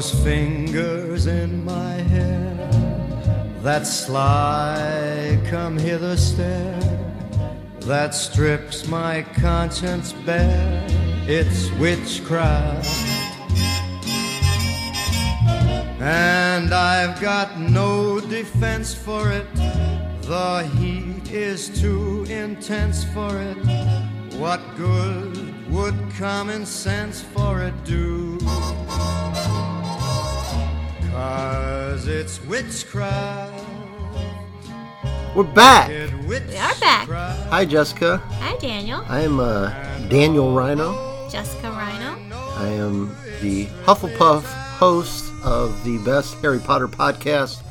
Those fingers in my hair, that sly come hither stare, that strips my conscience bare, it's witchcraft. And I've got no defense for it. The heat is too intense for it. What good would common sense for it do? Cause it's witchcraft. We're back. We are back. Hi, Jessica. Hi, Daniel. I am uh, Daniel Rhino. Jessica Rhino. I am the Hufflepuff host of the best Harry Potter podcast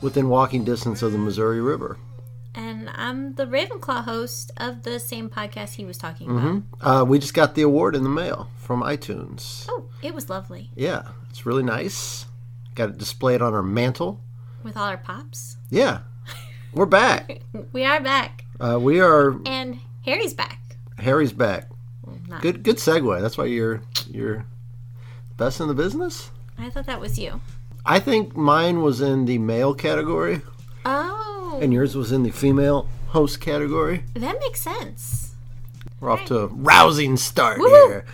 within walking distance of the Missouri River. And I'm the Ravenclaw host of the same podcast he was talking about. Uh, we just got the award in the mail from iTunes. Oh, it was lovely. Yeah, it's really nice. Got it displayed on our mantel. With all our pops. Yeah, we're back. We are back. Uh, we are. And Harry's back. Harry's back. Good, good segue. That's why you're you're best in the business. I thought that was you. I think mine was in the male category, Oh, and yours was in the female host category. that makes sense. We're off to a rousing start Woohoo! here.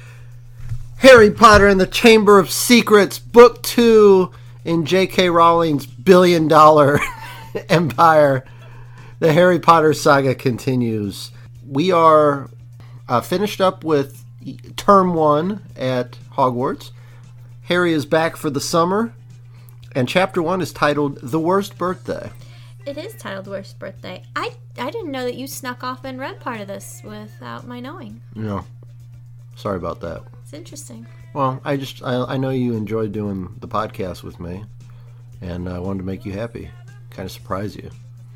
Harry Potter and the Chamber of Secrets, Book Two in J.K. Rowling's billion dollar empire. The Harry Potter saga continues. We are uh, finished up with term one at Hogwarts. Harry is back for the summer, and chapter one is titled The Worst Birthday. It is titled Worst Birthday. I, I didn't know that you snuck off and read part of this without my knowing. Yeah. Sorry about that. It's interesting. Well, I just I, I know you enjoy doing the podcast with me, and I wanted to make you happy, kind of surprise you.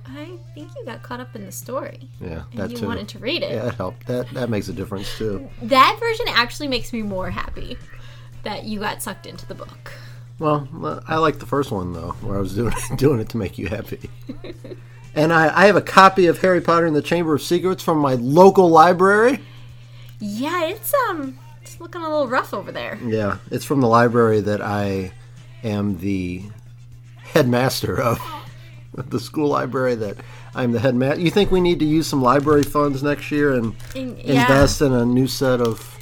I think you got caught up in the story. Yeah, And that you too. wanted to read it. Yeah, that helped. That that makes a difference too. That version actually makes me more happy that you got sucked into the book. Well, I like the first one though, where I was doing doing it to make you happy. and I, I have a copy of Harry Potter and the Chamber of Secrets from my local library. Yeah, it's um looking a little rough over there. Yeah, it's from the library that I am the headmaster of. The school library that I'm the headmaster. You think we need to use some library funds next year and In- yeah. invest in a new set of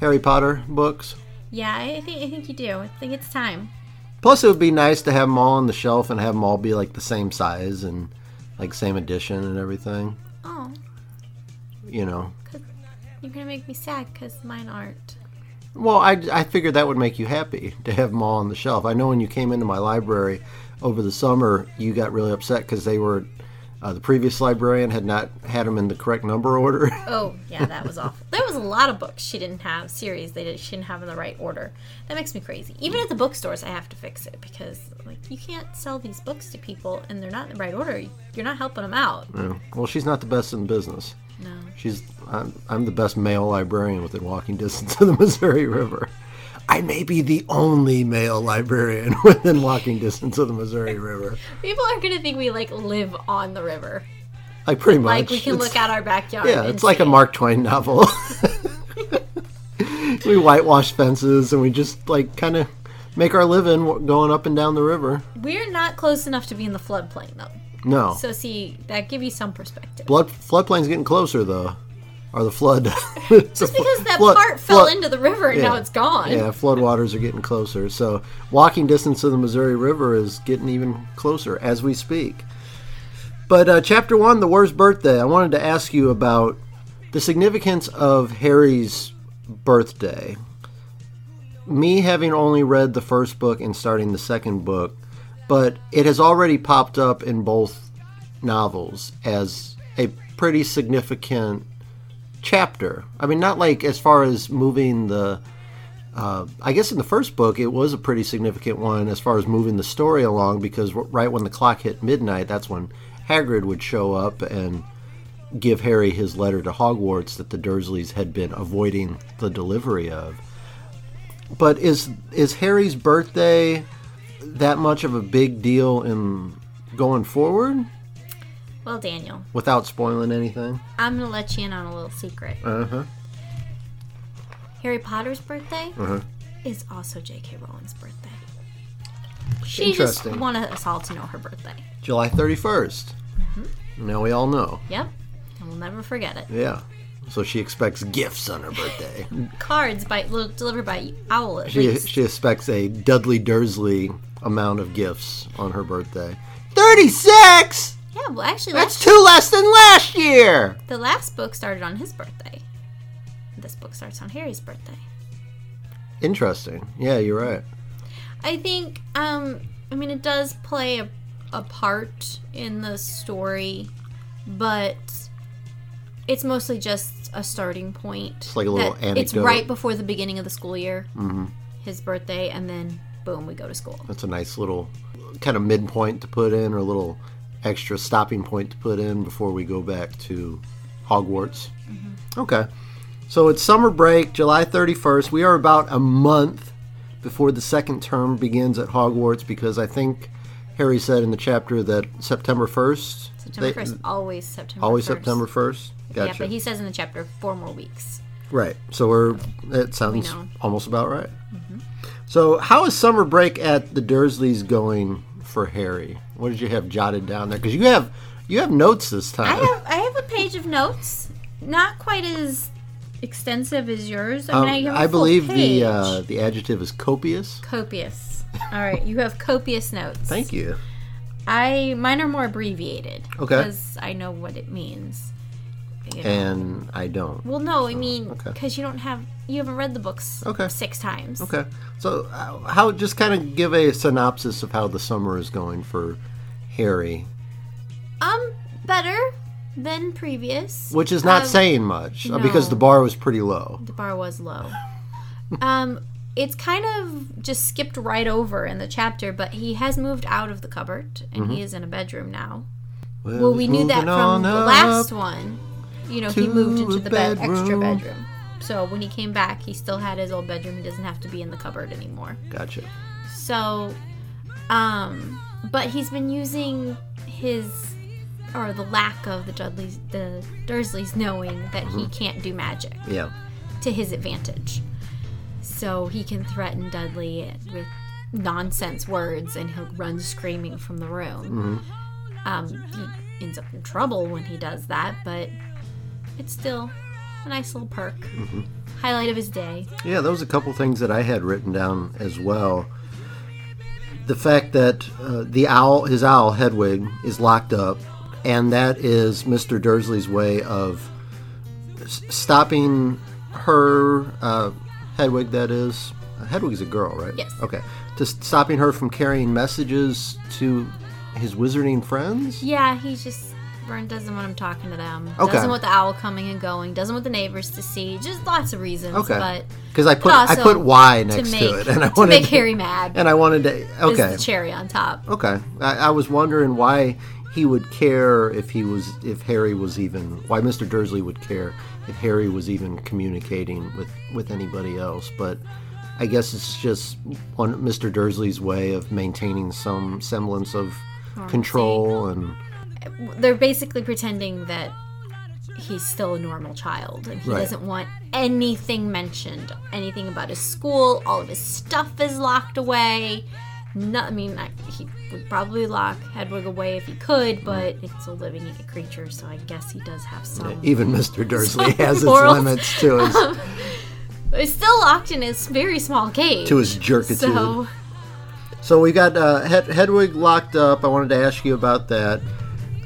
Harry Potter books? Yeah, I think I think you do. I think it's time. Plus, it would be nice to have them all on the shelf and have them all be like the same size and like same edition and everything. Oh, You know. You're gonna make me sad because mine aren't. Well, I, I figured that would make you happy to have them all on the shelf. I know when you came into my library over the summer, you got really upset because they were uh, the previous librarian had not had them in the correct number order. Oh, yeah, that was awful. There was a lot of books she didn't have, series they did, she didn't have in the right order. That makes me crazy. Even at the bookstores, I have to fix it because, like, you can't sell these books to people and they're not in the right order. You're not helping them out. Yeah. Well, she's not the best in business. No. She's I'm, I'm the best male librarian within walking distance of the Missouri River. I may be the only male librarian within walking distance of the Missouri River. People are gonna think we like live on the river. Like pretty much. Like we can It's- look out our backyard. Yeah, it's like a. Mark Twain novel. we whitewash fences and we just like kind of make our living going up and down the river. We're not close enough to be in the floodplain though. No, So see, that give you some perspective. blood floodplain's getting closer though, or the flood. Just because that part fell into the river and now it's gone. Yeah, floodwaters are getting closer. So walking distance of the Missouri River is getting even closer as we speak. But uh, chapter one, the worst birthday. I wanted to ask you about the significance of Harry's birthday. Me having only read the first book and starting the second book, but it has already popped up in both novels as a pretty significant chapter. I mean, not like as far as moving the. Uh, I guess in the first book, it was a pretty significant one as far as moving the story along because right when the clock hit midnight, that's when Hagrid would show up and give Harry his letter to Hogwarts that the Dursleys had been avoiding the delivery of. But is is Harry's birthday that much of a big deal in going forward Well, Daniel, without spoiling anything? I'm gonna let you in on a little secret. Uh huh. Harry Potter's birthday Uh-huh. is also J.K. Rowling's birthday. She just wanted us all to know her birthday. July 31st. Mm-hmm. Now we all know. Yep. And we'll never forget it. Yeah. So she expects gifts on her birthday. Cards by delivered by Owl at she, least. she expects a Dudley Dursley amount of gifts on her birthday. 36! Yeah, well, actually, That's two less than last year! the last book started on his birthday. This book starts on Harry's birthday. Interesting. Yeah, you're right. I think, um, I mean, it does play a, a part in the story, but it's mostly just a starting point. It's like a little anecdote. It's right before the beginning of the school year, mm-hmm. his birthday, and then boom, we go to school. That's a nice little kind of midpoint to put in, or a little extra stopping point to put in before we go back to Hogwarts. Mm-hmm. Okay. So it's summer break, July 31st. We are about a month before the second term begins at Hogwarts because I think Harry said in the chapter that September 1st. September they- 1st, always September Always 1st. September 1st? Gotcha. Yeah, but he says in the chapter four more weeks. Right. So we're it sounds know. almost about right. Mm-hmm. So how is summer break at the Dursleys going for Harry? What did you have jotted down there? Because you have you have notes this time. I have I have a page of notes, not quite as extensive as yours. I Um, mean, I, have a I full believe page. the uh, the adjective is copious. copious. All right, you have copious notes. Thank you. I mine are more abbreviated. Okay. Because I know what it means. You know. And I don't. well, no, I mean, okay. because you don't have you haven't read the books Okay. six times. Okay. So uh, how just kind of give a synopsis of how the summer is going for Harry, Um, better than previous. which is not Um, saying much uh, because the bar was pretty low. The bar was low. um, it's kind of just skipped right over in the chapter, but he has moved out of the cupboard and Mm-hmm. he is in a bedroom now. Well, we knew that from the last one. You know, he moved into the bed, extra bedroom. So when he came back, he still had his old bedroom. He doesn't have to be in the cupboard anymore. Gotcha. So, um, but he's been using his or the lack of the Dudleys, the Dursleys knowing that he can't do magic Yeah. to his advantage. So he can threaten Dudley with nonsense words and he'll run screaming from the room. Um, he ends up in trouble when he does that, but it's still a nice little perk. Highlight of his day. Yeah, there was a couple things that I had written down as well. The fact that uh, the owl, his owl Hedwig, is locked up, and that is Mr. Dursley's way of s- stopping her, uh, Hedwig. That is, Hedwig's a girl, right? Yes. Okay, just stopping her from carrying messages to his wizarding friends. Yeah, he's just. Vern doesn't want him talking to them. Okay. Doesn't want the owl coming and going. Doesn't want the neighbors to see. Just lots of reasons. Okay. But Because I put I put Y next to, make it, and I wanted to make Harry mad. and I wanted to. Okay, the cherry on top. Okay, I, I was wondering why he would care if he was if Harry was even why Mr. Dursley would care if Harry was even communicating with with anybody else, but I guess it's just one Mr. Dursley's way of maintaining some semblance of control and they're basically pretending that he's still a normal child and he Right. doesn't want anything mentioned anything about his school all of his stuff is locked away no, I mean I, he would probably lock Hedwig away if he could but it's a living creature so I guess he does have some even Mr. Dursley has its limits to his but it's still locked in his very small cage to his jerkitude. so So we got uh, Hed- Hedwig locked up. I wanted to ask you about that.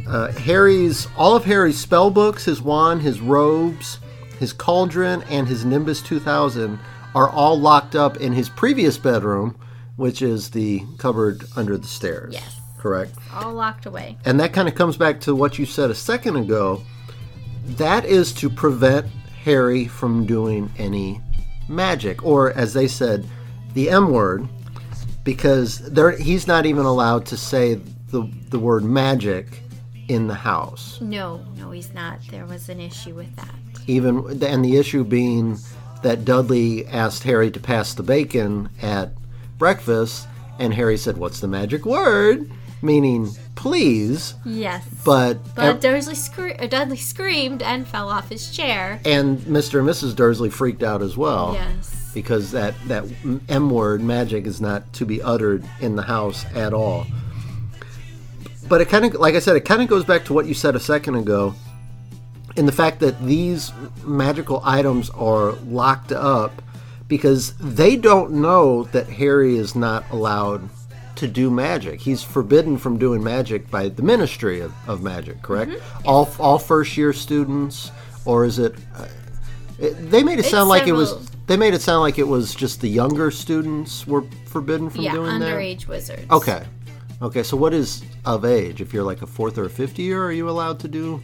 Uh, Harry's all of Harry's spell books, his wand, his robes, his cauldron, and his Nimbus 2000 are all locked up in his previous bedroom, which is the cupboard under the stairs. Yes. Correct. all locked away And that kind of comes back to what you said a second ago. That is to prevent Harry from doing any magic, or as they said, the M word, because he's not even allowed to say the the word magic in the house. no no he's not there was an issue with that Even and the issue being that Dudley asked Harry to pass the bacon at breakfast, and Harry said, "What's the magic word?" Meaning, please. yes But But Dursley scre- Dudley screamed and fell off his chair. and Mr. and Mrs. Dursley freaked out as well. Yes. because that that M word magic is not to be uttered in the house at all. But it kind of, like I said, it kind of goes back to what you said a second ago, in the fact that these magical items are locked up because they don't know that Harry is not allowed to do magic. He's forbidden from doing magic by the Ministry of, of Magic, correct? All all first year students, or is it? Uh, it they made it It's sound like it was. They made it sound like it was just the younger students were forbidden from yeah, doing that. underage wizards. Okay, okay. So what is of age? If you're like a fourth or a fifth year, are you allowed to do?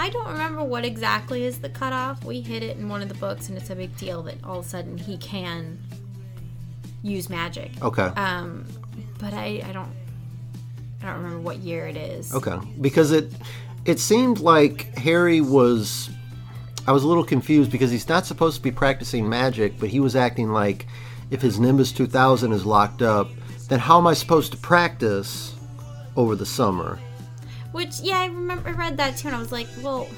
I don't remember what exactly is the cutoff. We hit it in one of the books, and it's a big deal that all of a sudden he can use magic. Okay. Um, but I, I don't, I don't remember what year it is. Okay, because it it seemed like Harry was. I was a little confused because he's not supposed to be practicing magic, but he was acting like if his Nimbus 2000 is locked up, then how am I supposed to practice over the summer? Which, yeah, I remember I read that too, and I was like, well,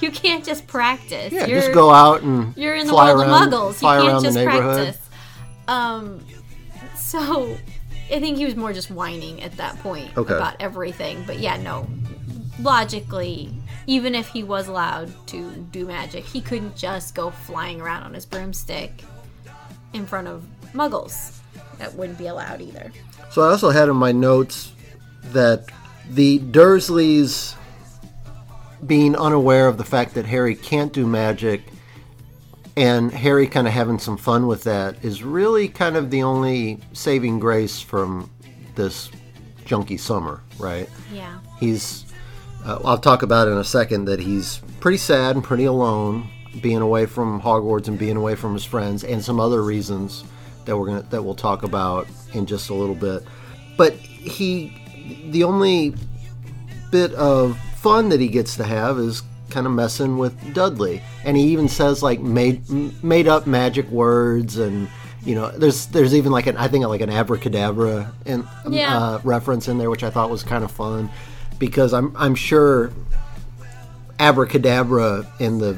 you can't just practice. Yeah, You're- just go out and You're in the fly world around, of muggles. fly You can't just practice. Um, so I think he was more just whining at that point Okay. about everything. But yeah, no. Logically, even if he was allowed to do magic, he couldn't just go flying around on his broomstick in front of muggles. That wouldn't be allowed either. So I also had in my notes that the Dursleys being unaware of the fact that Harry can't do magic and Harry kind of having some fun with that is really kind of the only saving grace from this junky summer, right? Yeah. He's uh, I'll talk about in a second that he's pretty sad and pretty alone being away from Hogwarts and being away from his friends and some other reasons that we're going to that we'll talk about in just a little bit. But he the only bit of fun that he gets to have is kind of messing with Dudley. And he even says like made made up magic words and you know, there's there's even like an I think like an abracadabra in, Yeah. uh, reference in there, which I thought was kind of fun because I'm I'm sure abracadabra in the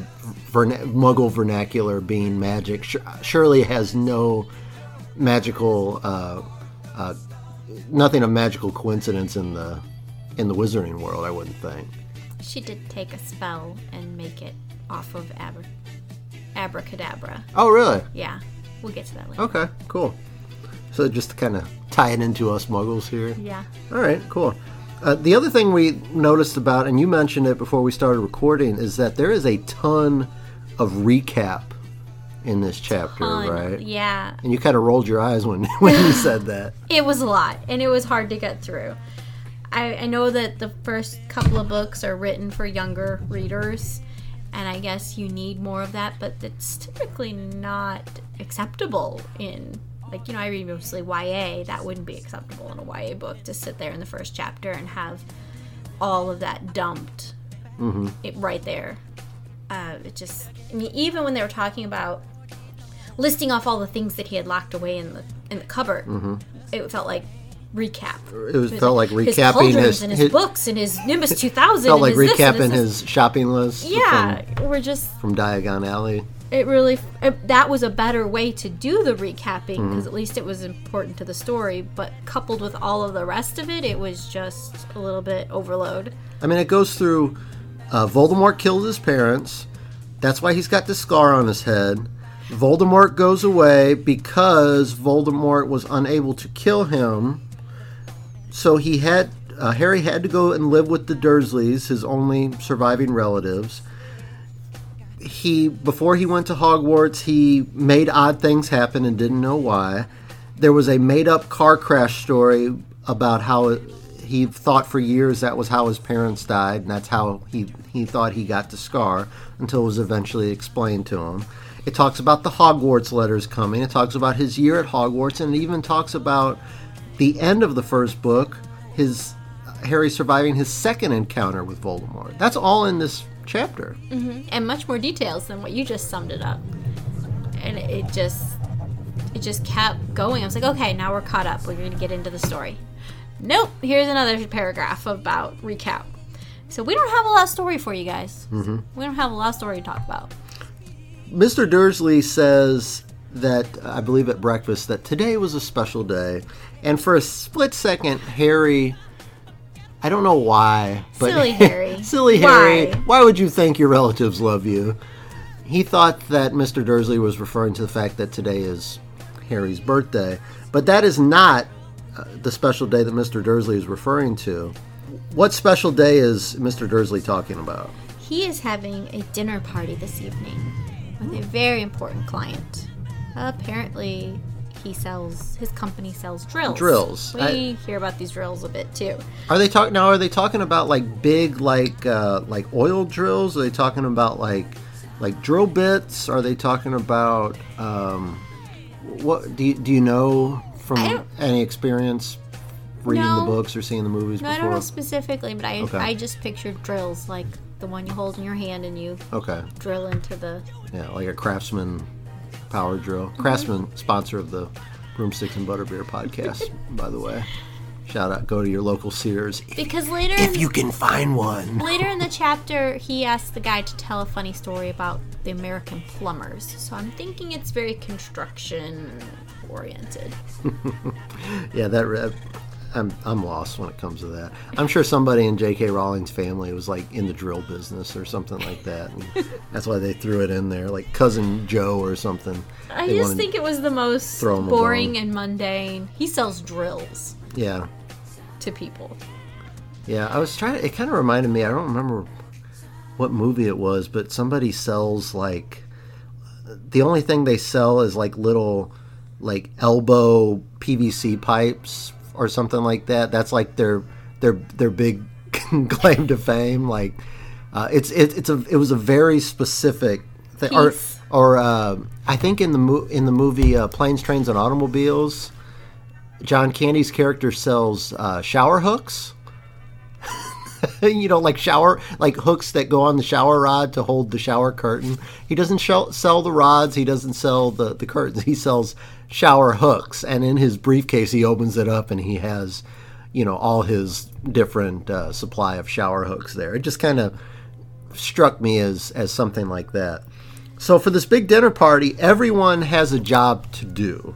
verna- Muggle vernacular being magic su- surely has no magical uh, uh, nothing of magical coincidence in the in the wizarding world. I wouldn't think. She did take a spell and make it off of abra- abracadabra. Oh, really? Yeah. We'll get to that later. Okay, cool. So just to kind of tie it into us Muggles here. Yeah. All right, cool. Uh, the other thing we noticed about, and you mentioned it before we started recording, is that there is a ton of recap in this chapter, Ton. right? Yeah. And you kind of rolled your eyes when when you said that. It was a lot, and it was hard to get through. I, I know that the first couple of books are written for younger readers, and I guess you need more of that, but it's typically not acceptable in, like, you know, I read mostly YA. That wouldn't be acceptable in a YA book to sit there in the first chapter and have all of that dumped mm-hmm. it right there. Uh, it just, I mean, even when they were talking about listing off all the things that he had locked away in the in the cupboard, it felt like recap. It was felt like his recapping cauldrons his, and his, his books and his Nimbus 2000. felt like and his this and recapping his, his shopping list. Yeah, from, we're just from Diagon Alley. it really it, that was a better way to do the recapping Mm-hmm. because at least it was important to the story. But coupled with all of the rest of it, it was just a little bit overload. I mean, it goes through. Uh, Voldemort killed his parents. That's why he's got this scar on his head. Voldemort goes away because Voldemort was unable to kill him. So he had uh, Harry had to go and live with the Dursleys, his only surviving relatives. He before he went to Hogwarts, he made odd things happen and didn't know why. There was a made-up car crash story about how he thought for years that was how his parents died, and that's how he he thought he got the scar until it was eventually explained to him. It talks about the Hogwarts letters coming. It talks about his year at Hogwarts, and it even talks about the end of the first book, his Harry surviving his second encounter with Voldemort. That's all in this chapter. Mm-hmm. and much more details than what you just summed it up. And it just it just kept going. I was like, okay, now we're caught up. We're going to get into the story. Nope. Here's another paragraph about recap. So we don't have a lot of story for you guys. Mm-hmm. We don't have a lot of story to talk about. Mr. Dursley says that I believe at breakfast that today was a special day, and for a split second, Harry. I don't know why, but Silly Harry. silly Harry. Why? Why would you think your relatives love you? He thought that Mr. Dursley was referring to the fact that today is Harry's birthday, but that is not the special day that Mr. Dursley is referring to. What special day is Mr. Dursley talking about? He is having a dinner party this evening with a very important client. Apparently, he sells his company sells drills. Drills. We I- hear about these drills a bit too. Are they talking now? Are they talking about like big, like uh, like oil drills? Are they talking about like like drill bits? Are they talking about um, what? Do you, do you know from any experience reading No. the books or seeing the movies No, I don't before? know specifically, but I Okay. I just pictured drills like the one you hold in your hand and you Okay, drill into the. yeah, like a Craftsman power drill. Mm-hmm. Craftsman sponsor of the Broomsticks and Butterbeer podcast, by the way. Shout out, go to your local Sears Because later if in, you can find one. later in the chapter, he asks the guy to tell a funny story about the American plumbers. So I'm thinking it's very construction oriented. Yeah, that re- I'm I'm lost when it comes to that. I'm sure somebody in J.K. Rowling's family was like in the drill business or something like that, that's why they threw it in there, like cousin Joe or something. I They just think it was the most boring and mundane. He sells drills yeah, to people. yeah. I was trying. It kind of reminded me. I don't remember what movie it was, but somebody sells like the only thing they sell is like little like elbow PVC pipes or something like that. That's like their their their big claim to fame. Like uh, it's it, it's a it was a very specific thing. Or or uh, I think in the mo- in the movie uh, Planes, Trains, and Automobiles, John Candy's character sells uh, shower hooks. you know, like shower, like hooks that go on the shower rod to hold the shower curtain. He doesn't shell, sell the rods. He doesn't sell the, the curtains. He sells shower hooks. And in his briefcase, he opens it up and he has, you know, all his different uh, supply of shower hooks there. It just kind of struck me as as something like that. So for this big dinner party, everyone has a job to do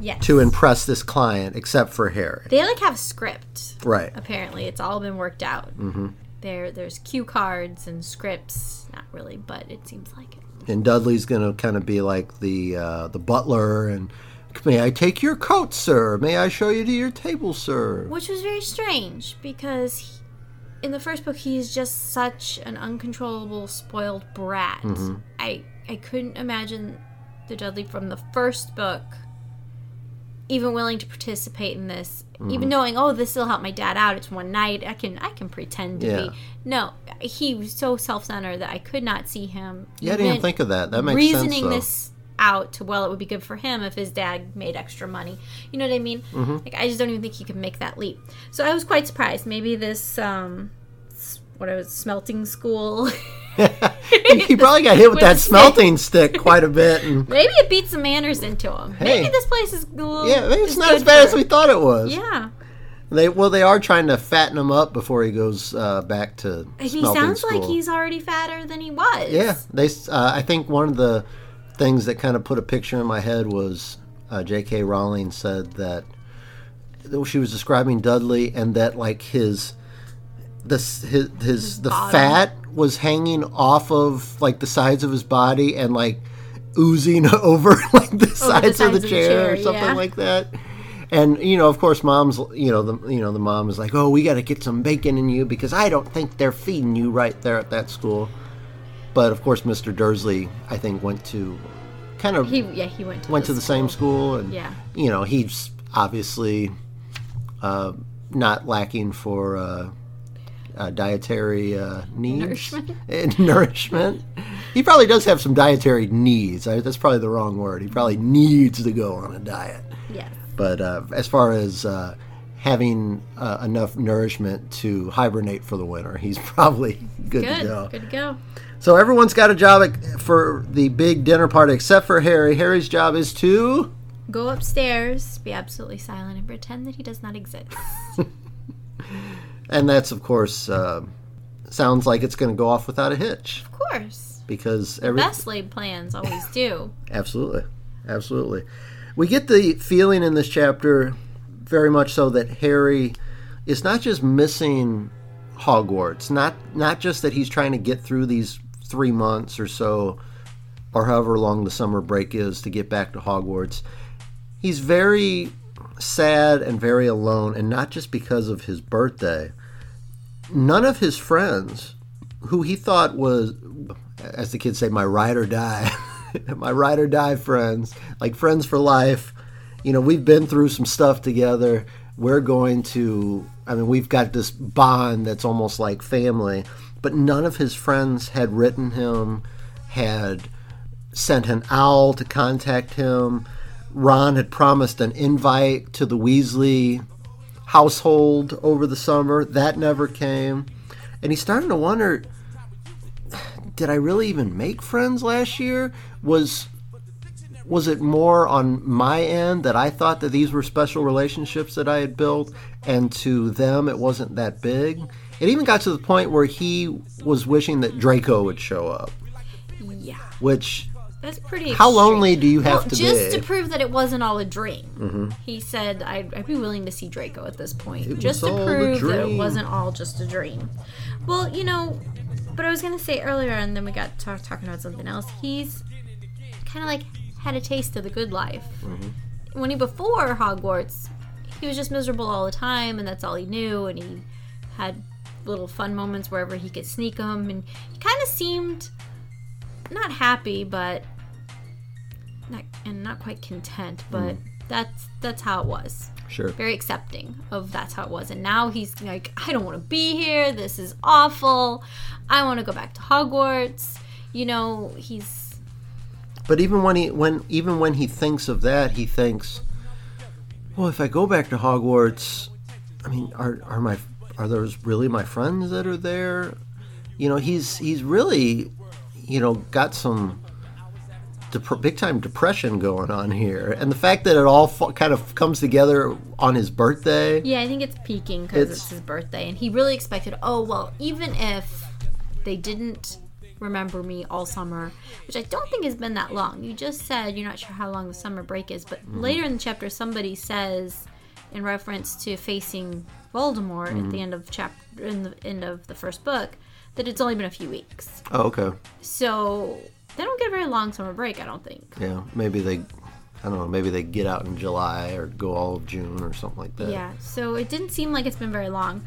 Yes. to impress this client, except for Harry. They like have a script. Right. Apparently, it's all been worked out. Mm-hmm. There, there's cue cards and scripts. Not really, but it seems like. And Dudley's gonna kind of be like the uh, the butler and may I take your coat, sir? May I show you to your table, sir? Which was very strange because he, in the first book he's just such an uncontrollable, spoiled brat. Mm-hmm. I I couldn't imagine the Dudley from the first book even willing to participate in this, Mm-hmm. even knowing oh this will help my dad out. It's one night. I can I can pretend to Yeah. be. No, he was so self centered that I could not see him. Yeah, I didn't even think of that. That makes reasoning sense. Though. this out to well it would be good for him if his dad made extra money you know what i mean Mm-hmm. like i just don't even think he could make that leap so i was quite surprised maybe this um what i was smelting school he probably got hit with With that a stick. smelting stick quite a bit, and maybe it beat some manners into him Hey. maybe this place is little- yeah, maybe it's not as bad as we thought it was. yeah They well, they are trying to fatten him up before he goes uh, back to he sounds school. like he's already fatter than he was Yeah, they. Uh, I think one of the things that kind of put a picture in my head was uh, J.K. Rowling said that she was describing Dudley and that like his this his, his the bottom. fat was hanging off of like the sides of his body and like oozing over like the sides, of, the chair, or something yeah. like that. And you know, of course, mom's you know the you know the mom is like, oh, we got to get some bacon in you because I don't think they're feeding you right there at that school. But of course, Mr. Dursley, I think, went to kind of he yeah he went to went to the same school, and Yeah. you know he's obviously uh, not lacking for uh, uh, dietary uh, needs, Nourishment. and nourishment. He probably does have some dietary needs. I, that's probably the wrong word. He probably needs to go on a diet. yes But uh, as far as uh, having uh, enough nourishment to hibernate for the winter, he's probably good, good to go. good to go So everyone's got a job for the big dinner party except for Harry. Harry's job is to. go upstairs be absolutely silent and pretend that he does not exist And that's, of course, uh, sounds like it's going to go off without a hitch of course because every best laid plans always do absolutely, absolutely. We get the feeling in this chapter very much so that Harry is not just missing Hogwarts, not not just that he's trying to get through these three months or so, or however long the summer break is to get back to Hogwarts. He's very sad and very alone, and not just because of his birthday. None of his friends, who he thought was, as the kids say, my ride or die, my ride or die friends, like friends for life. You know, we've been through some stuff together. We're going to, I mean, we've got this bond that's almost like family. But none of his friends had written him, had sent an owl to contact him. Ron had promised an invite to the Weasley household over the summer. That never came. And he's starting to wonder did I really even make friends last year? Was was it more on my end that I thought that these were special relationships that I had built and to them it wasn't that big? It even got to the point where he was wishing that Draco would show up, Yeah. which That's pretty. How extreme. lonely do you have Well, to just be? Just to prove that it wasn't all a dream. Mm-hmm. He said, I'd, "I'd be willing to see Draco at this point, It just to prove that it wasn't all just a dream." Well, you know, but I was gonna say earlier, and then we got talk, talking about something else. He's kind of like had a taste of the good life. Mm-hmm. When he before Hogwarts, he was just miserable all the time, and that's all he knew. And he had little fun moments wherever he could sneak them, and he kind of seemed not happy, but not and not quite content. But mm. that's that's how it was. sure. Very accepting of that's how it was. And now he's like, I don't want to be here. This is awful. I want to go back to Hogwarts. You know, he's But even when he when even when he thinks of that, he thinks, well, if I go back to Hogwarts, I mean, are are my are those really my friends that are there? You know, he's he's really, you know, got some dep- big time depression going on here, and the fact that it all fa- kind of comes together on his birthday. Yeah, I think it's peaking because It's- it's his birthday, and he really expected. Oh well, even if they didn't remember me all summer, which I don't think has been that long. You just said you're not sure how long the summer break is, but mm-hmm. later in the chapter, somebody says, in reference to facing Voldemort at mm-hmm. the end of chapter in the end of the first book, that it's only been a few weeks. Oh, okay. So they don't get a very long summer break, I don't think. Yeah, maybe they, I don't know, maybe they get out in July or go all of June or something like that. Yeah, so it didn't seem like it's been very long,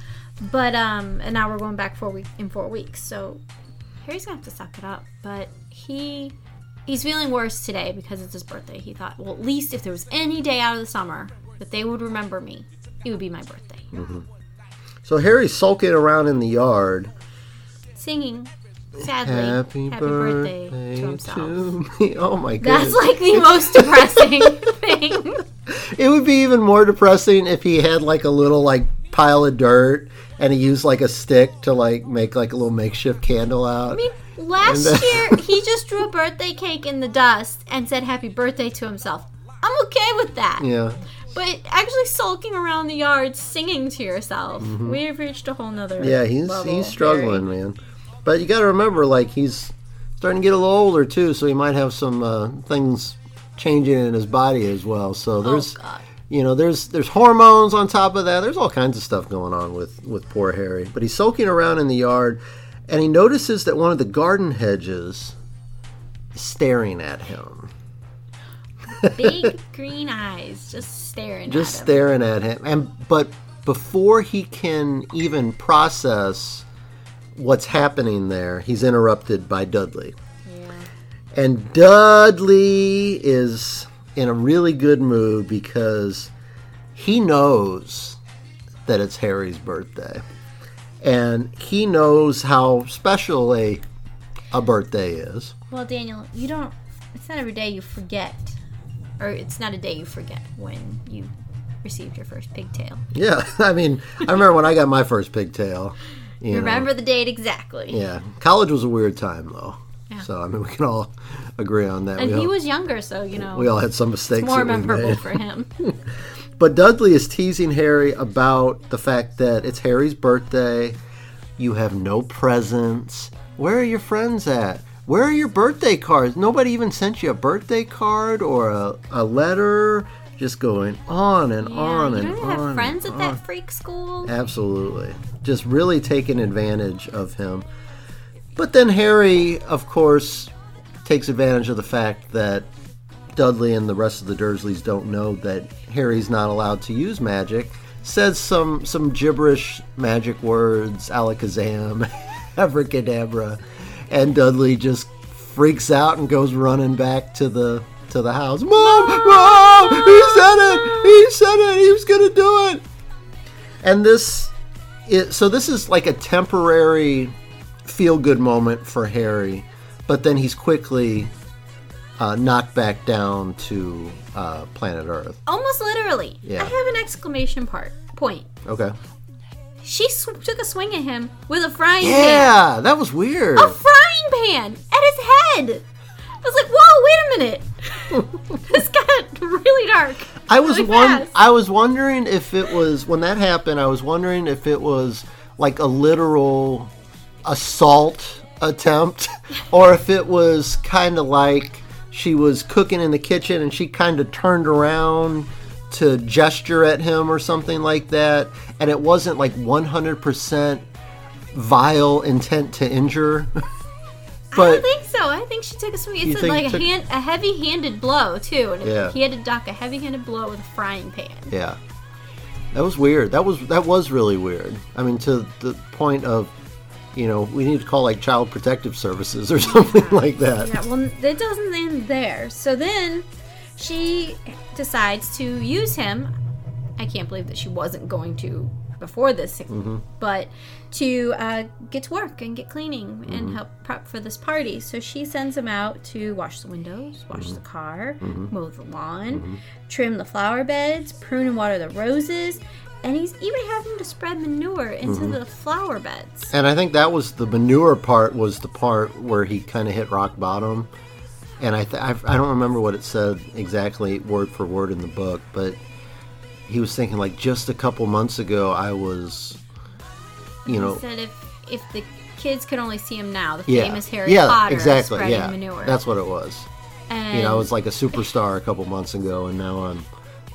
but um, and now we're going back four week in four weeks. So Harry's gonna have to suck it up. But he he's feeling worse today because it's his birthday. He thought, well, at least if there was any day out of the summer that they would remember me, it would be my birthday. So Harry's sulking around in the yard. Singing sadly, Happy, birthday, to himself. to me. Oh my goodness. That's like the most depressing thing. it would be even more depressing if he had like a little like pile of dirt and he used like a stick to like make like a little makeshift candle out. I mean, last then- year he just drew a birthday cake in the dust and said happy birthday to himself. I'm okay with that. yeah. But actually sulking around the yard singing to yourself, we've reached a whole nother Mm-hmm. Yeah, he's level, he's struggling, man. But you got to remember like he's starting to get a little older too, so he might have some uh, things changing in his body as well. So there's oh you know there's there's hormones on top of that. There's all kinds of stuff going on with with poor harry. But he's soaking around in the yard and he notices that one of the garden hedges is staring at him. Big green eyes just staring just at him. staring at him. And but before he can even process what's happening there he's interrupted by dudley Yeah. And Dudley is in a really good mood because he knows that it's Harry's birthday. And he knows how special a a birthday is. Well, Daniel, you don't. It's not every day you forget, or it's not a day you forget when you received your first pigtail. Yeah, I mean, I remember when I got my first pigtail. You know. Remember the date exactly. Yeah, college was a weird time though. Yeah. So I mean, we can all agree on that. And we he all, was younger, so you know, we all had some mistakes. it's more memorable for him. But Dudley is teasing Harry about the fact that it's Harry's birthday. You have no presents. Where are your friends at? Where are your birthday cards? Nobody even sent you a birthday card or a, a letter. Just going on and Yeah, on you and don't on. have friends at that freak school. Absolutely. Just really taking advantage of him. But then Harry, of course, takes advantage of the fact that Dudley and the rest of the Dursleys don't know that Harry's not allowed to use magic. Says some some gibberish magic words, alakazam, abracadabra, and Dudley just freaks out and goes running back to the to the house. Mom, mom, he said it. He said it. He was gonna do it. And this, it, so this is like a temporary feel good moment for Harry, but then he's quickly uh, knocked back down to uh, planet Earth. Almost literally. Yeah. I have an exclamation part point. Okay. She sw- took a swing at him with a frying pan. Yeah, that was weird. A frying pan at his head. I was like, whoa, wait a minute. this got really dark. I was really one. I was wondering if it was when that happened. I was wondering if it was like a literal assault attempt, or if it was kind of like she was cooking in the kitchen and she kind of turned around to gesture at him or something like that, and it wasn't like 100% vile intent to injure. I don't think so. I think she took a swing. It's a, like a, took- hand, a heavy-handed blow too, and Yeah. he had to duck a heavy-handed blow with a frying pan. Yeah, that was weird. That was that was really weird. I mean, to the point of, you know, we need to call like child protective services or something like that. Yeah, well, it doesn't end there. So then she decides to use him. I can't believe that she wasn't going to before this, Mm-hmm. but to uh, get to work and get cleaning Mm-hmm. and help prep for this party. So she sends him out to wash the windows, wash Mm-hmm. the car, mow the lawn, trim the flower beds, prune and water the roses. And he's even having to spread manure into Mm-hmm. the flower beds. And I think that was the manure part was the part where he kind of hit rock bottom. And I, th- I I don't remember what it said exactly word for word in the book, but he was thinking like just a couple months ago I was, you know, He said if if the kids could only see him now, the yeah, famous Harry yeah, Potter exactly, spreading yeah, manure. that's what it was. and you know, I was like a superstar a couple months ago, and now I'm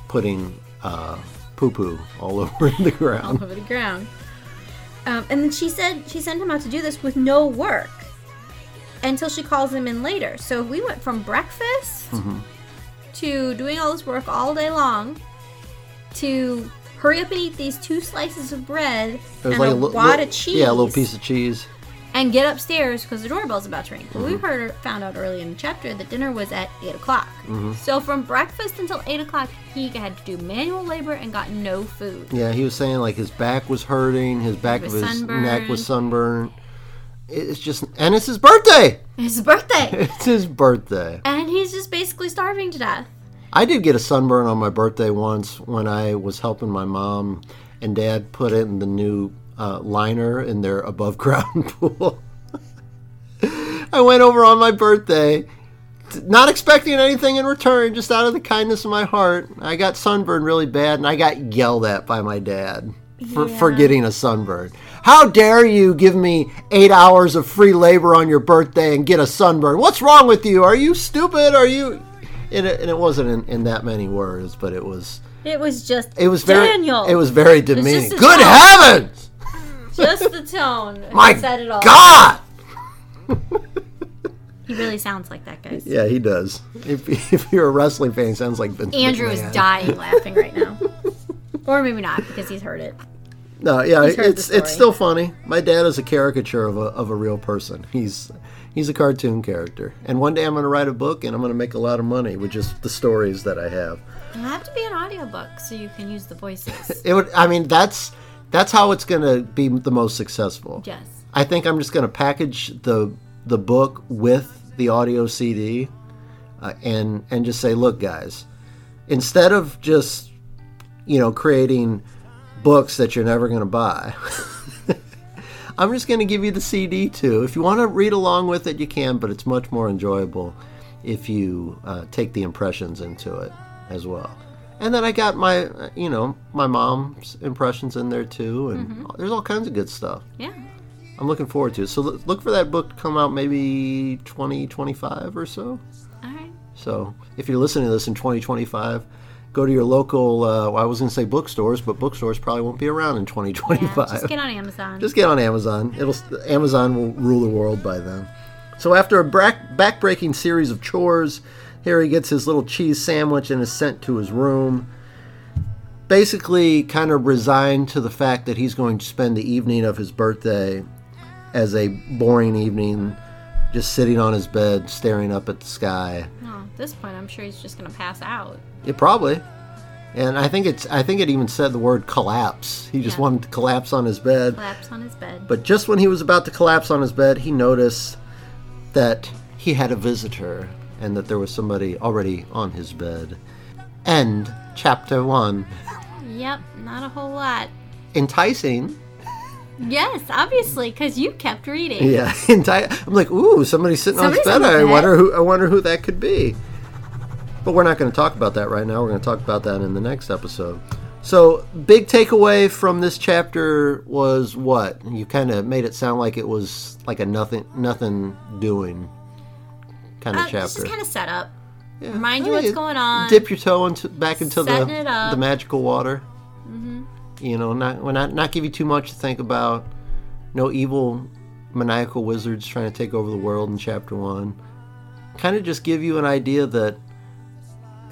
putting uh, poo poo all over the ground. all over the ground. Um, and then she said she sent him out to do this with no work until she calls him in later. So we went from breakfast Mm-hmm. to doing all this work all day long to hurry up and eat these two slices of bread and like a, li- wad li- of cheese. Yeah, a little piece of cheese. and get upstairs because the doorbell's about to ring. But Mm-hmm. we heard found out early in the chapter that dinner was at eight o'clock. Mm-hmm. So from breakfast until eight o'clock, he had to do manual labor and got no food. Yeah, he was saying like his back was hurting, his back of was his neck was sunburned. sunburned. It's just, and it's his birthday. It's his birthday, It's his birthday. and he's just basically starving to death. I did get a sunburn on my birthday once when I was helping my mom and dad put in the new uh, liner in their above ground pool. I went over on my birthday, not expecting anything in return, just out of the kindness of my heart. I got sunburned really bad, and I got yelled at by my dad for, for getting a sunburn. How dare you give me eight hours of free labor on your birthday and get a sunburn? What's wrong with you? Are you stupid? Are you? And it, and it wasn't in, in that many words, but it was. It was just It was very. Daniel. It was very demeaning. a Good tone. heavens! just the tone. My said it all. God! He really sounds like that, guys. Yeah, he does. If, if you're a wrestling fan, he sounds like Vince Andrew is dying laughing right now, or maybe not because he's heard it. No, yeah, He's it's it's still funny. My dad is a caricature of a of a real person. He's he's a cartoon character, and one day I'm going to write a book, and I'm going to make a lot of money with just the stories that I have. It'll have to be an audiobook so you can use the voices. It would. I mean, that's that's how it's going to be the most successful. yes. I think I'm just going to package the the book with the audio CD, uh, and and just say, look, guys, instead of just you know creating books that you're never going to buy. I'm just going to give you the CD too. If you want to read along with it, you can, but it's much more enjoyable if you uh, take the impressions into it as well. And then I got my, uh, you know, my mom's impressions in there too, and there's all kinds of good stuff. Yeah. I'm looking forward to it. So look for that book to come out maybe 2025 or so. All right. So if you're listening to this in 2025, go to your local. Uh, well, I was going to say bookstores, but bookstores probably won't be around in Yeah, 2025. just get on Amazon. Just get on Amazon. It'll Amazon will rule the world by then. So after a back backbreaking series of chores, Harry gets his little cheese sandwich and is sent to his room. Basically, kind of resigned to the fact that he's going to spend the evening of his birthday as a boring evening, just sitting on his bed, staring up at the sky. oh, at this point, I'm sure he's just gonna pass out. It probably. And I think it's I think it even said the word collapse. He just Yeah. wanted to collapse on his bed. Collapse on his bed. But just when he was about to collapse on his bed, he noticed that he had a visitor and that there was somebody already on his bed. End chapter one. Yep, not a whole lot. Enticing. Yes, obviously, because you kept reading. Yeah, enti- I'm like, ooh, somebody's sitting Somebody's on his bed. I wonder who. I wonder who that could be. But we're not going to talk about that right now. We're going to talk about that in the next episode. So, big takeaway from this chapter was what you kind of made it sound like it was like a nothing, nothing doing kind of Uh, chapter. just kind of set up. Yeah. remind you what's going on. Dip your toe into back into Setting the the magical water. Mm-hmm. You know, not not not give you too much to think about. No evil maniacal wizards trying to take over the world in chapter one. Kind of just give you an idea that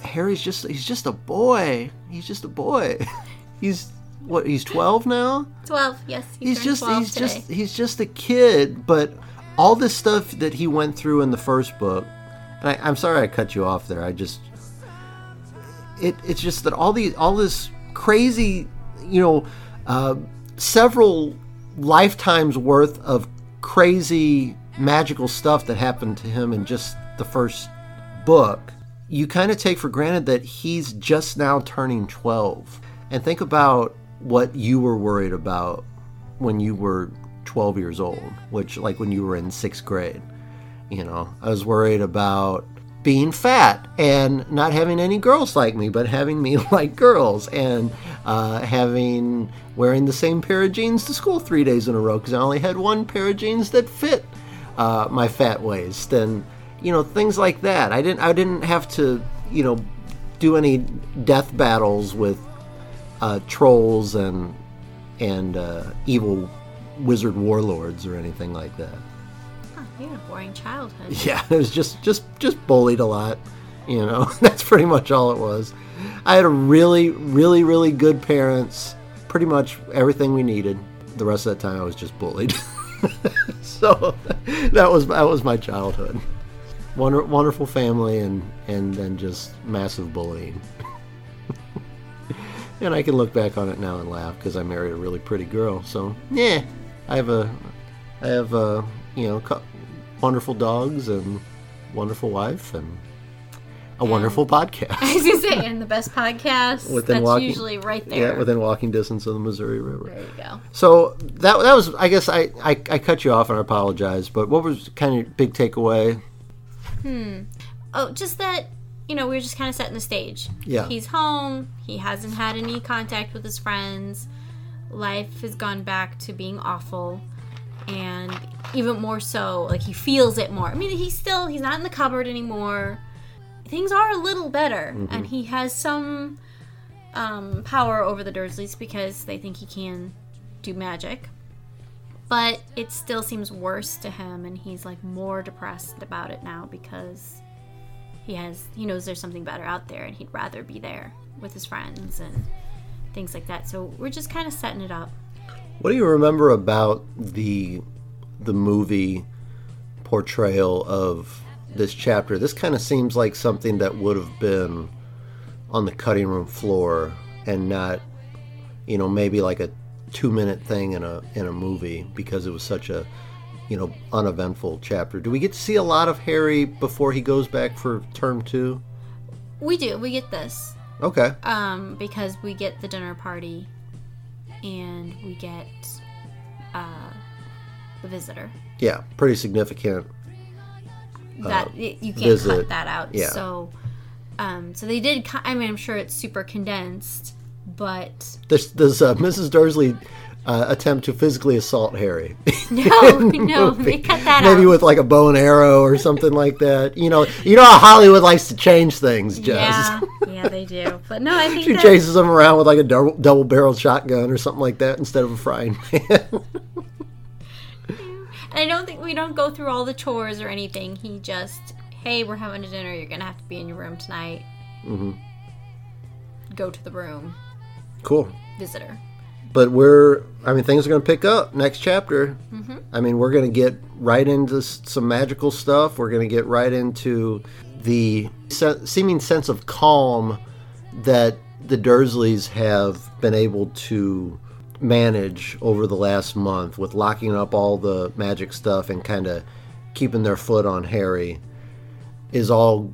Harry's just he's just a boy. He's just a boy. he's what? He's twelve now. Twelve. Yes, he He's just he's today. just he's just a kid. But all this stuff that he went through in the first book, and I, I'm sorry I cut you off there. I just it it's just that all the all this crazy, you know, uh, several lifetimes worth of crazy magical stuff that happened to him in just the first book. You kind of take for granted that he's just now turning 12. And think about what you were worried about when you were 12 years old, which, like when you were in sixth grade. You know, I was worried about being fat and not having any girls like me, but having me like girls and uh, having wearing the same pair of jeans to school three days in a row because I only had one pair of jeans that fit uh, my fat waist and you know things like that. I didn't I didn't have to you know do any death battles with uh, trolls and and uh, evil wizard warlords or anything like that. Huh, you had a boring childhood. Yeah, it was just just just bullied a lot. You know, that's pretty much all it was. I had a really, really, really good parents. Pretty much everything we needed. The rest of that time, I was just bullied. so that was that was my childhood. Wonder, wonderful family, and and then just massive bullying. and I can look back on it now and laugh because I married a really pretty girl. So yeah, I have a, I have a, you know, wonderful dogs and wonderful wife and a wonderful podcast. I was gonna say, and the best podcast. Within that's walking- usually right there. Yeah, within walking distance of the Missouri River. there you go. So that that was, I guess, I, I I cut you off and I apologize. But what was kind of big takeaway? Oh, just that you know we were just kind of setting the stage. Yeah. He's home. He hasn't had any contact with his friends. Life has gone back to being awful, and even more so, like he feels it more. I mean, he's still he's not in the cupboard anymore. Things are a little better, and he has some um, power over the Dursleys because they think he can do magic. But it still seems worse to him, and he's like more depressed about it now because he has he knows there's something better out there, and he'd rather be there with his friends and things like that. So we're just kind of setting it up. What do you remember about the the movie portrayal of this chapter? This kind of seems like something that would have been on the cutting room floor and not, you know, maybe like a two minute thing in a in a movie because it was such a you know uneventful chapter. Do we get to see a lot of Harry before he goes back for term two? We do. We get this Okay. um, because we get the dinner party, and we get uh, the visitor. Yeah, pretty significant. that you can't Uh, visit. cut that out. Yeah. So, um, so they did. I mean, I'm sure it's super condensed, but Does, does uh, Mrs. Dursley uh, attempt to physically assault Harry. No, no, they cut that Maybe out. with like a bow and arrow or something like that. You know, you know how Hollywood likes to change things, Jess. yeah, yeah, they do. But no, I think She that, chases him around with like a double, double barreled shotgun or something like that instead of a frying pan. I don't think we don't go through all the chores or anything. He just, hey, we're having a dinner. You're gonna have to be in your room tonight. Mm-hmm. Go to the room, cool. visitor. But we're, I mean, things are going to pick up next chapter. Mm-hmm. I mean, we're going to get right into some magical stuff. We're going to get right into the se- seeming sense of calm that the Dursleys have been able to manage over the last month with locking up all the magic stuff and kind of keeping their foot on Harry is all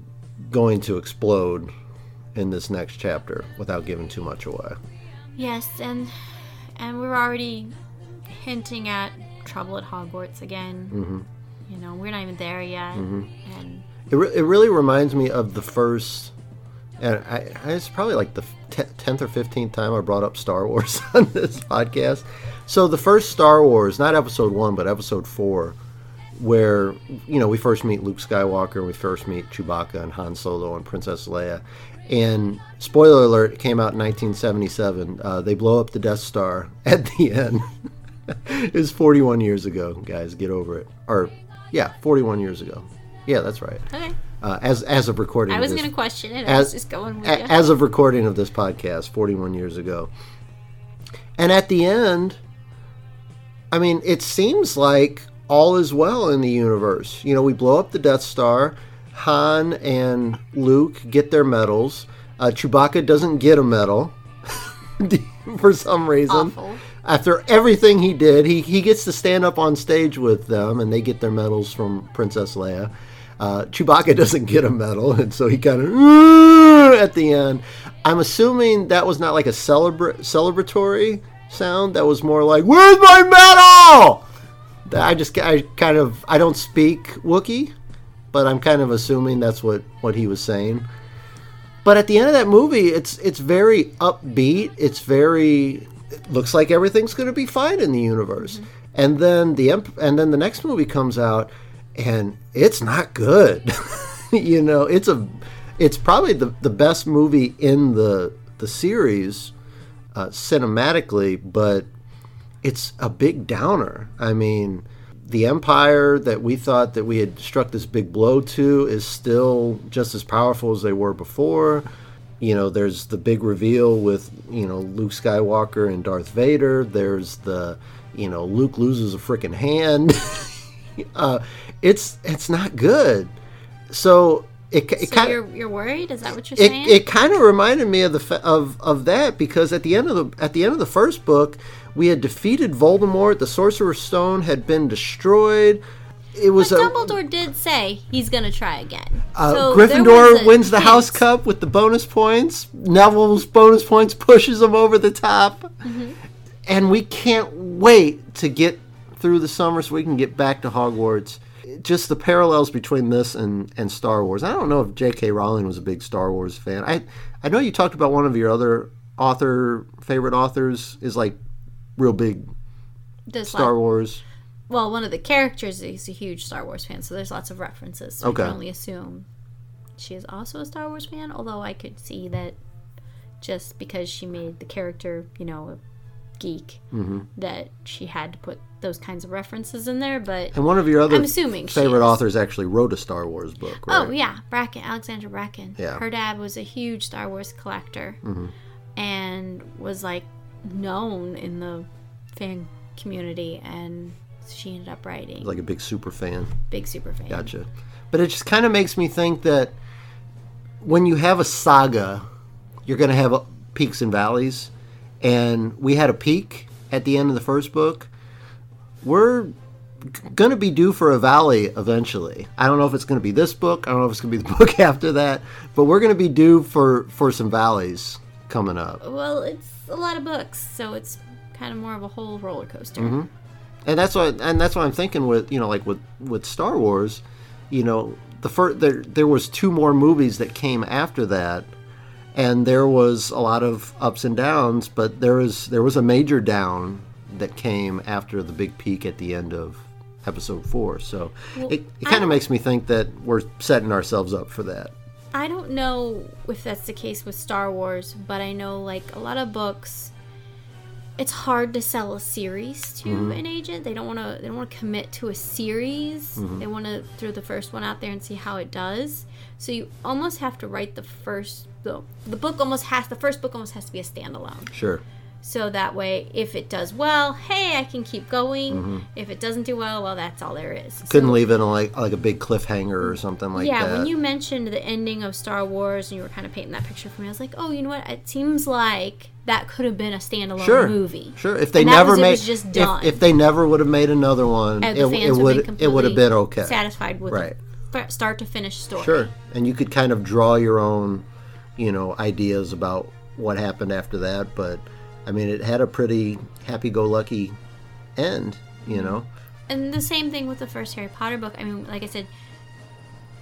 going to explode in this next chapter without giving too much away. Yes, and and we're already hinting at trouble at Hogwarts again. Mm-hmm. You know, we're not even there yet, Mm-hmm. and It, re- it really reminds me of the first, and I, I, it's probably like the tenth or fifteenth time I brought up Star Wars on this podcast. So the first Star Wars, not Episode One, but Episode Four, where you know we first meet Luke Skywalker, and we first meet Chewbacca and Han Solo and Princess Leia, and spoiler alert, it came out in 1977. Uh, they blow up the Death Star at the end. it was 41 years ago, guys. Get over it. Or yeah, 41 years ago. Yeah, that's right. okay. Uh, as as of recording, I was gonna question it. I was as, just going with a- as of recording of this podcast 41 years ago and at the end i mean it seems like all is well in the universe you know we blow up the death star han and luke get their medals uh, chewbacca doesn't get a medal for some reason Awful. after everything he did, he, he gets to stand up on stage with them, and they get their medals from Princess Leia. Uh, Chewbacca doesn't get a medal, and so he kind of at the end. I'm assuming that was not like a celebra- celebratory sound. That was more like, "Where's my medal?" I just I kind of I don't speak Wookiee, but I'm kind of assuming that's what what he was saying. But at the end of that movie, it's it's very upbeat. It's very it looks like everything's going to be fine in the universe. And then the emp- and then the next movie comes out, and it's not good. you know, it's a it's probably the the best movie in the the series uh, cinematically, but it's a big downer. I mean, the empire that we thought that we had struck this big blow to is still just as powerful as they were before. You know, there's the big reveal with, you know, Luke Skywalker and Darth Vader. There's the, you know, Luke loses a freaking hand. uh, it's it's not good. So it, it so kind you're you're worried? Is that what you're it, saying? it kind of reminded me of the of of that because at the end of the at the end of the first book we had defeated Voldemort the Sorcerer's Stone had been destroyed it was but a Dumbledore did say he's gonna try again. uh, So Gryffindor wins the hint. House Cup with the bonus points Neville's bonus points pushes him over the top Mm-hmm. and we can't wait to get through the summer so we can get back to Hogwarts just the parallels between this and, and Star Wars. I don't know if J.K. Rowling was a big Star Wars fan. I I know you talked about one of your other author favorite authors is like real big Does Star like- Wars. Well, one of the characters is a huge Star Wars fan, so there's lots of references. So Okay. I can only assume she is also a Star Wars fan. Although I could see that just because she made the character, you know, a geek, Mm-hmm. that she had to put those kinds of references in there. But And one of your other I'm assuming favorite authors actually wrote a Star Wars book, right? Oh yeah, Bracken, Alexandra Bracken. Yeah. Her dad was a huge Star Wars collector, Mm-hmm. and was like known in the fan community, and she ended up writing. Like a big super fan. Big super fan. Gotcha. But it just kind of makes me think that when you have a saga, you're going to have uh, peaks and valleys. And we had a peak at the end of the first book. We're going to be due for a valley eventually. I don't know if it's going to be this book. I don't know if it's going to be the book after that. But we're going to be due for, for some valleys coming up. Well, it's a lot of books, so it's kind of more of a whole roller coaster. Mm-hmm. and that's what and that's what I'm thinking with you know like with with Star Wars, you know the first there there was two more movies that came after that, and there was a lot of ups and downs, but there was there was a major down that came after the big peak at the end of episode four. So it, it kind of makes me think that we're setting ourselves up for that. I don't know if that's the case with Star Wars, but I know like a lot of books it's hard to sell a series to Mm-hmm. an agent. They don't want to they don't want to commit to a series. Mm-hmm. They want to throw the first one out there and see how it does. So you almost have to write the first the, the book almost has the first book almost has to be a standalone. Sure. So that way if it does well, hey, I can keep going. If it doesn't do well, well that's all there is. Mm-hmm. Couldn't So- leave it on like like a big cliffhanger or something like yeah, that. Yeah when you mentioned the ending of Star Wars and you were kind of painting that picture for me, I was like, oh, you know what? It seems like that could have been a standalone sure, movie. Sure. If they never was- made, just if- done. If, they never would have made another one, it, it would, it would have been okay. satisfied with Right. the start to finish story. Sure. And you could kind of draw your own, you know, ideas about what happened after that. But I mean, it had a pretty happy-go-lucky end. You mm-hmm. know. And the same thing with the first Harry Potter book. I mean, like I said,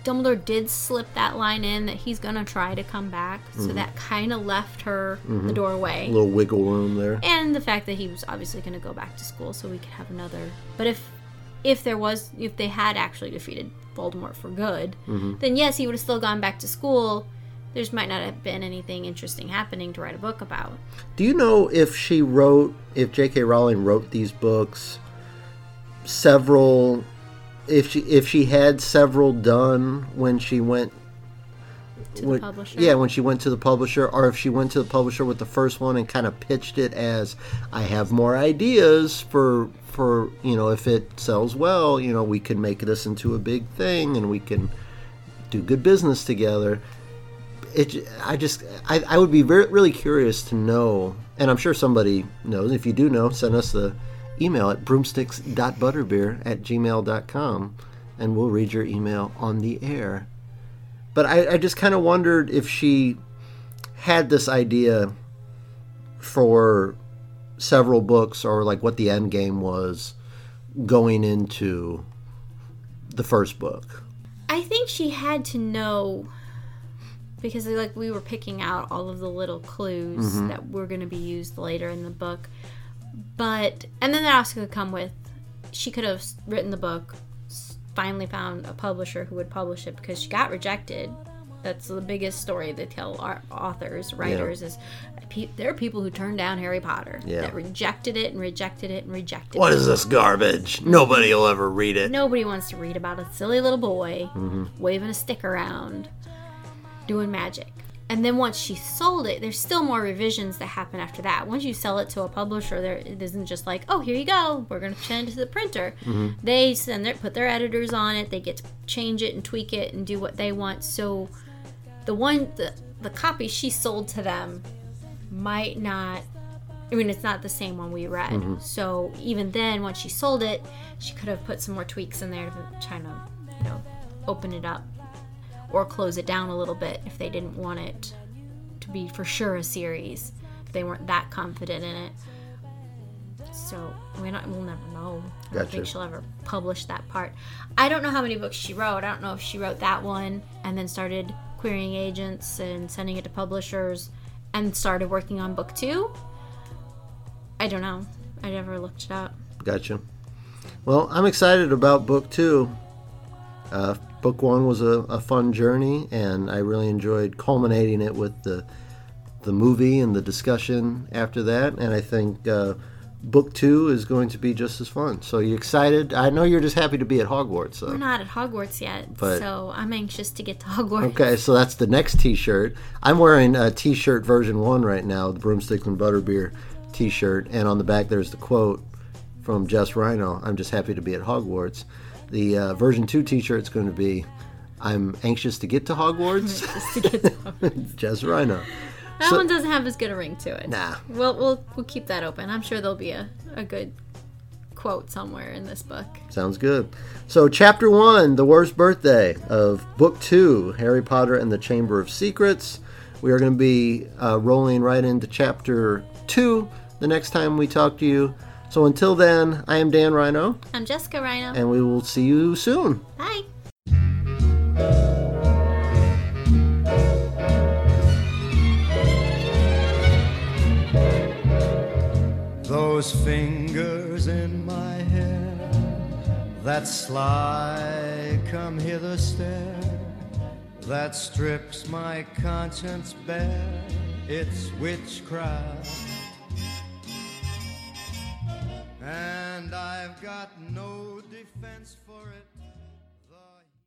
Dumbledore did slip that line in that he's gonna try to come back, Mm-hmm. so that kind of left her mm-hmm. the doorway. A little wiggle room there. and the fact that he was obviously going to go back to school so we could have another but if if there was if they had actually defeated voldemort for good mm-hmm. then yes he would have still gone back to school there's might not have been anything interesting happening to write a book about Do you know if she wrote, if J.K. Rowling wrote these books, several, if she if she had several done when she went to when- the publisher Yeah, when she went to the publisher, or if she went to the publisher with the first one and kind of pitched it as, "I have more ideas for for you know if it sells well, you know we can make this into a big thing and we can do good business together." It, I just, I, I would be very, really curious to know, and I'm sure somebody knows. If you do know, send us the email at broomsticks.butterbeer at gmail.com and we'll read your email on the air. But I, I just kind of wondered if she had this idea for several books or like what the end game was going into the first book. i think she had to know because like we were picking out all of the little clues Mm-hmm. that were going to be used later in the book but and then that also could come with she could have written the book finally found a publisher who would publish it because she got rejected that's the biggest story they tell our authors writers is pe- there are people who turned down harry potter Yeah. that rejected it and rejected it and rejected What it is this garbage? Nobody will ever read it. Nobody wants to read about a silly little boy Mm-hmm. waving a stick around, doing magic. And then once she sold it, there's still more revisions that happen after that. Once you sell it to a publisher, there it isn't just like, oh, here you go, we're gonna send it to the printer. Mm-hmm. They send their put their editors on it. They get to change it and tweak it and do what they want. So the one the the copy she sold to them might not I mean, it's not the same one we read. Mm-hmm. So even then, once she sold it, she could have put some more tweaks in there to try to, you know, open it up or close it down a little bit if they didn't want it to be for sure a series. If they weren't that confident in it. So mean, I- we'll never know. I don't think she'll ever publish that part. I don't know how many books she wrote. I don't know if she wrote that one and then started querying agents and sending it to publishers and started working on book two. I don't know. I never looked it up. Gotcha. Well, I'm excited about book two. Uh, book one was a, a fun journey, and I really enjoyed culminating it with the the movie and the discussion after that. And I think uh, book two is going to be just as fun. So you excited? I know you're just happy to be at Hogwarts. So. We're not at Hogwarts yet, But- so I'm anxious to get to Hogwarts. Okay, so that's the next T-shirt. I'm wearing a T-shirt version one right now, the Broomstick and Butterbeer T-shirt, and on the back there's the quote from Jess Rhino. I'm just happy to be at Hogwarts. The uh, version two T-shirt's going to be, I'm anxious to get to Hogwarts. Just to get to Hogwarts. Jess Rhino. That So- one doesn't have as good a ring to it. Nah. We'll, we'll, we'll keep that open. I'm sure there'll be a, a good quote somewhere in this book. Sounds good. So, chapter one, the worst birthday of book two, Harry Potter and the Chamber of Secrets. We are going to be uh, rolling right into chapter two the next time we talk to you. So, until then, I am Dan Rhino, I'm Jessica Rhino. and we will see you soon. Bye. Those fingers in my hair, that sly come hither stare, that strips my conscience bare, it's witchcraft. And I've got no defense for it.